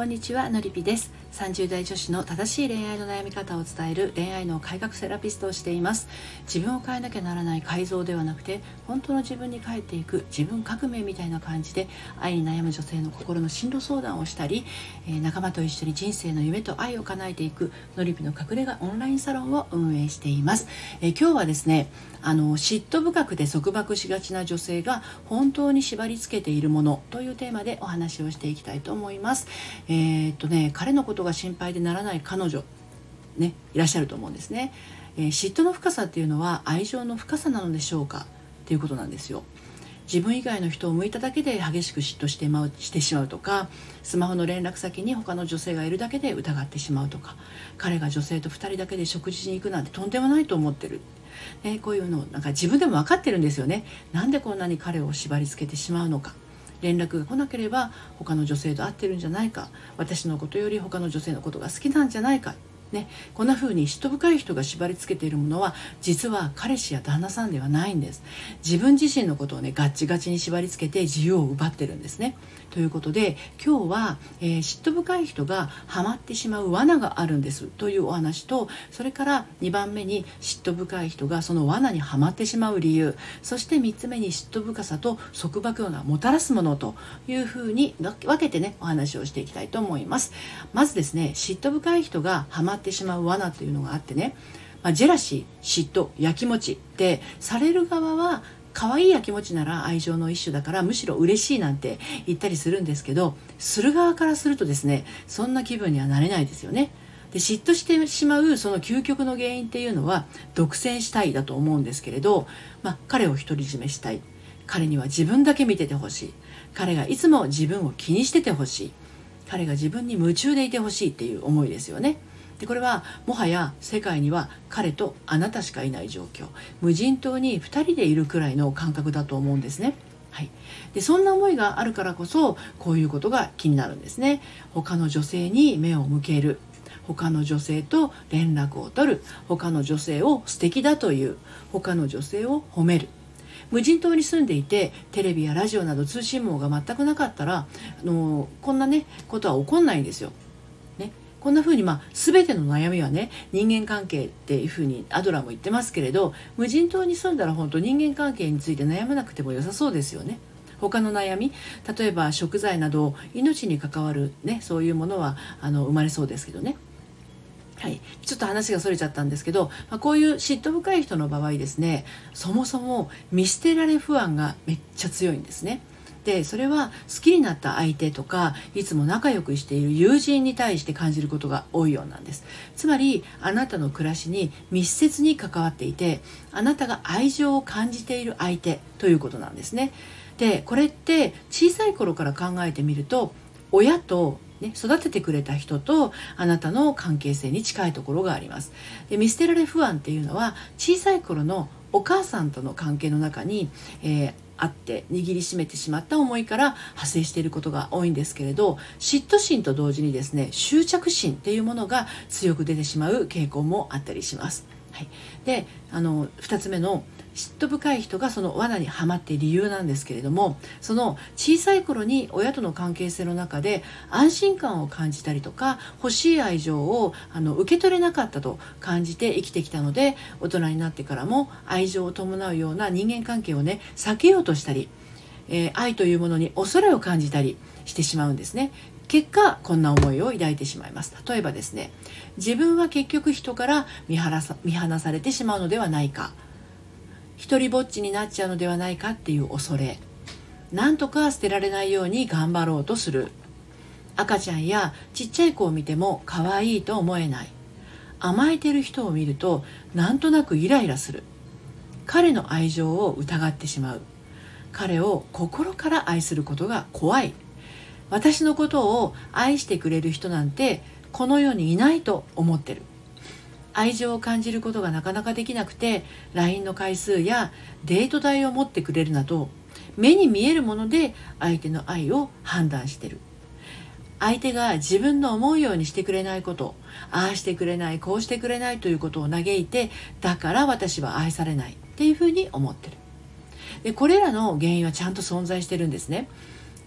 こんにちはのりぴです。30代女子の正しい恋愛の悩み方を伝える恋愛の改革セラピストをしています。自分を変えなきゃならない改造ではなくて本当の自分に変えていく自分革命みたいな感じで愛に悩む女性の心の進路相談をしたり、えー、仲間と一緒に人生の夢と愛を叶えていくのりぴの隠れ家オンラインサロンを運営しています、えー、今日はですねあの嫉妬深くて束縛しがちな女性が本当に縛り付けているものというテーマでお話をしていきたいと思います。えー、っとね彼のことが心配でならない彼女ねいらっしゃると思うんですね、えー、嫉妬の深さっていうのは愛情の深さなのでしょうか？っていうことなんですよ。自分以外の人を向いただけで激しく嫉妬してましてしまうとかスマホの連絡先に他の女性がいるだけで疑ってしまうとか彼が女性と2人だけで食事に行くなんてとんでもないと思ってる、ね、こういうのなんか自分でも分かってるんですよね。なんでこんなに彼を縛りつけてしまうのか。連絡が来なければ他の女性と会ってるんじゃないか。私のことより他の女性のことが好きなんじゃないか。ね、こんな風に嫉妬深い人が縛り付けているものは実は彼氏や旦那さんではないんです。自分自身のことをねガッチガチに縛り付けて自由を奪ってるんですね。ということで今日は、えー、嫉妬深い人がハマってしまう罠があるんです。というお話とそれから2番目に嫉妬深い人がその罠にはまってしまう理由。そして3つ目に嫉妬深さと束縛がもたらすものというふうに分けてねお話をしていきたいと思います。まずですね嫉妬深い人がハマってしまう罠というのがあってね、まあ、ジェラシー嫉妬やきもちってされる側は可愛いやきもちなら愛情の一種だからむしろ嬉しいなんて言ったりするんですけどする側からするとですねそんな気分にはなれないですよね。で嫉妬してしまうその究極の原因っていうのは独占したいだと思うんですけれど、まあ、彼を独り占めしたい彼には自分だけ見ててほしい彼がいつも自分を気にしててほしい彼が自分に夢中でいてほしいっていう思いですよね。でこれはもはや世界には彼とあなたしかいない状況無人島に2人でいるくらいの感覚だと思うんですね。はい、でそんな思いがあるからこそこういうことが気になるんですね。他の女性に目を向ける他の女性と連絡を取る他の女性を素敵だという他の女性を褒める無人島に住んでいてテレビやラジオなど通信網が全くなかったらあのこんなねことは起こんないんですよ。こんな風にまあ全ての悩みはね人間関係っていう風にアドラーも言ってますけれど無人島に住んだら本当人間関係について悩まなくても良さそうですよね。他の悩み例えば食材など命に関わるねそういうものはあの生まれそうですけどね。はい、ちょっと話がそれちゃったんですけど、まあ、こういう嫉妬深い人の場合ですねそもそも見捨てられ不安がめっちゃ強いんですね。でそれは好きになった相手とかいつも仲良くしている友人に対して感じることが多いようなんです。つまりあなたの暮らしに密接に関わっていてあなたが愛情を感じている相手ということなんですね。でこれって小さい頃から考えてみると親とね、育ててくれた人とあなたの関係性に近いところがあります。で見捨てられ不安っていうのは小さい頃のお母さんとの関係の中に、えー、あって握りしめてしまった思いから派生していることが多いんですけれど嫉妬心と同時にですね執着心っていうものが強く出てしまう傾向もあったりします。はい、であの2つ目の嫉妬深い人がその罠にはまって理由なんですけれどもその小さい頃に親との関係性の中で安心感を感じたりとか欲しい愛情をあの受け取れなかったと感じて生きてきたので大人になってからも愛情を伴うような人間関係をね避けようとしたり、えー、愛というものに恐れを感じたりしてしまうんですね。結果こんな思いを抱いてしまいます例えばですね自分は結局人から見見放されてしまうのではないか一りぼっちになっちゃうのではないかっていう恐れ。なんとか捨てられないように頑張ろうとする。赤ちゃんやちっちゃい子を見ても可愛いと思えない。甘えてる人を見るとなんとなくイライラする。彼の愛情を疑ってしまう。彼を心から愛することが怖い。私のことを愛してくれる人なんてこの世にいないと思ってる。愛情を感じることがなかなかできなくて LINE の回数やデート代を持ってくれるなど目に見えるもので相手の愛を判断してる。相手が自分の思うようにしてくれないことああしてくれないこうしてくれないということを嘆いてだから私は愛されないっていうふうに思ってる。でこれらの原因はちゃんと存在してるんですね。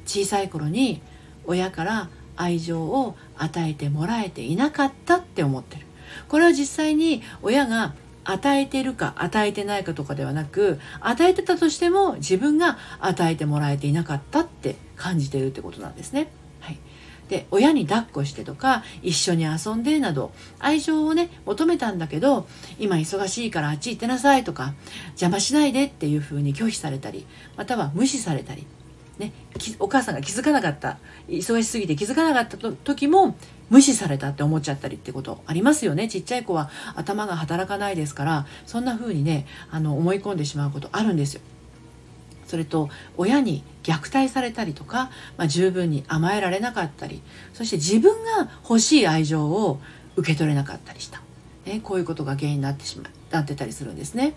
小さい頃に親から愛情を与えてもらえていなかったって思ってる。これは実際に親が与えてるか与えてないかとかではなく与えてたとしても自分が与えてもらえていなかったって感じてるってことなんですね。はい、で親に抱っこしてとか一緒に遊んでなど愛情をね求めたんだけど今忙しいからあっち行ってなさいとか邪魔しないでっていうふうに拒否されたりまたは無視されたりね、お母さんが気づかなかった忙しすぎて気づかなかった時も無視されたって思っちゃったりってことありますよねちっちゃい子は頭が働かないですからそんな風にねあの思い込んでしまうことあるんですよ。それと親に虐待されたりとか、まあ、十分に甘えられなかったりそして自分が欲しい愛情を受け取れなかったりした、ね、こういうことが原因になってしまなってたりするんですね。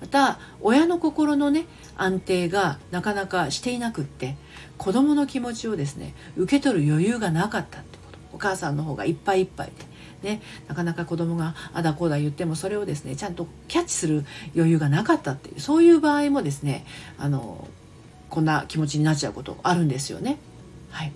また親の心のね安定がなかなかしていなくって子供の気持ちをですね受け取る余裕がなかったってことお母さんの方がいっぱいいっぱいで、ね、なかなか子供があだこうだ言ってもそれをですねちゃんとキャッチする余裕がなかったっていうそういう場合もですねあのこんな気持ちになっちゃうことあるんですよね。はい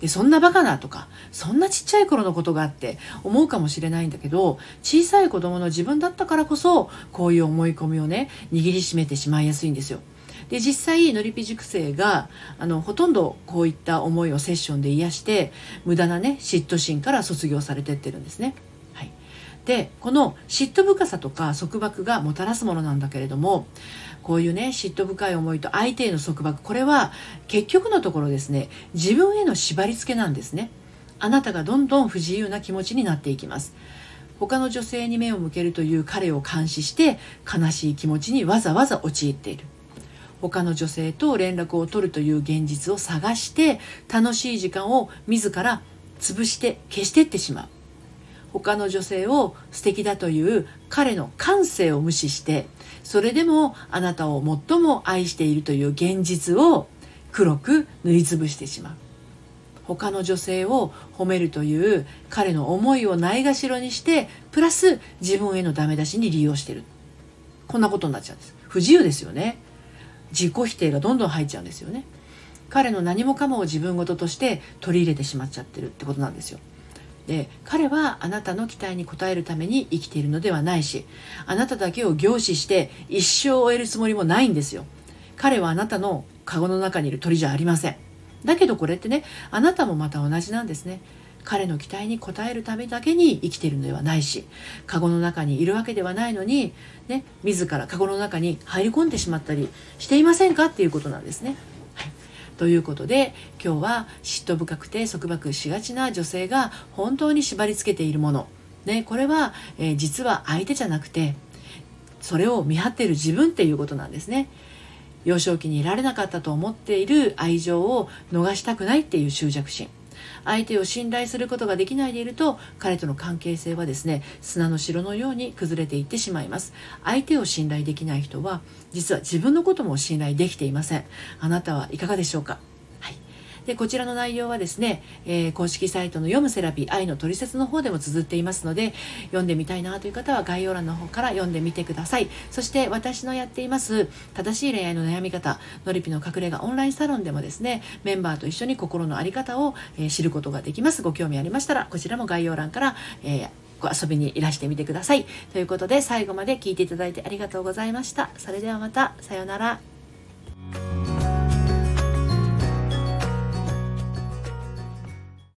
でそんなバカなとかそんなちっちゃい頃のことがあって思うかもしれないんだけど小さい子供の自分だったからこそこういう思い込みをね握りしめてしまいやすいんですよ。で実際のりぴ塾生があのほとんどこういった思いをセッションで癒して無駄なね嫉妬心から卒業されてってるんですね。はい、でこの嫉妬深さとか束縛がもたらすものなんだけれどもこういうね嫉妬深い思いと相手への束縛これは結局のところですね自分への縛り付けなんですね。あなたがどんどん不自由な気持ちになっていきます。他の女性に目を向けるという彼を監視して悲しい気持ちにわざわざ陥っている。他の女性と連絡を取るという現実を探して楽しい時間を自ら潰して消してってしまう。他の女性を素敵だという彼の感性を無視してそれでもあなたを最も愛しているという現実を黒く塗りつぶしてしまう。他の女性を褒めるという彼の思いをないがしろにしてプラス自分へのダメ出しに利用してる。こんなことになっちゃうんです。不自由ですよね。自己否定がどんどん入っちゃうんですよね。彼の何もかもを自分事として取り入れてしまっちゃってるってことなんですよ。で彼はあなたの期待に応えるために生きているのではないしあなただけを凝視して一生を終えるつもりもないんですよ。彼はあなたのカゴの中にいる鳥じゃありません。だけどこれってねあなたもまた同じなんですね。彼の期待に応えるためだけに生きているのではないしカゴの中にいるわけではないのに、ね、自らカゴの中に入り込んでしまったりしていませんかっていうことなんですね。ということで今日は嫉妬深くて束縛しがちな女性が本当に縛りつけているもの、ね、これは、えー、実は相手じゃなくてそれを見張っている自分っていうことなんですね。幼少期にいられなかったと思っている愛情を逃したくないっていう執着心相手を信頼することができないでいると彼との関係性はですね砂の城のように崩れていってしまいます。相手を信頼できない人は実は自分のことも信頼できていません。あなたはいかがでしょうか？でこちらの内容はですね、えー、公式サイトの読むセラピー愛のトリセツの方でも綴っていますので読んでみたいなという方は概要欄の方から読んでみてくださいそして私のやっています正しい恋愛の悩み方のりぴの隠れ家オンラインサロンでもですねメンバーと一緒に心の在り方を、え、知ることができますご興味ありましたらこちらも概要欄から、えーご遊びにいらしてみてください。ということで最後まで聞いていただいてありがとうございました。それではまた。さようなら。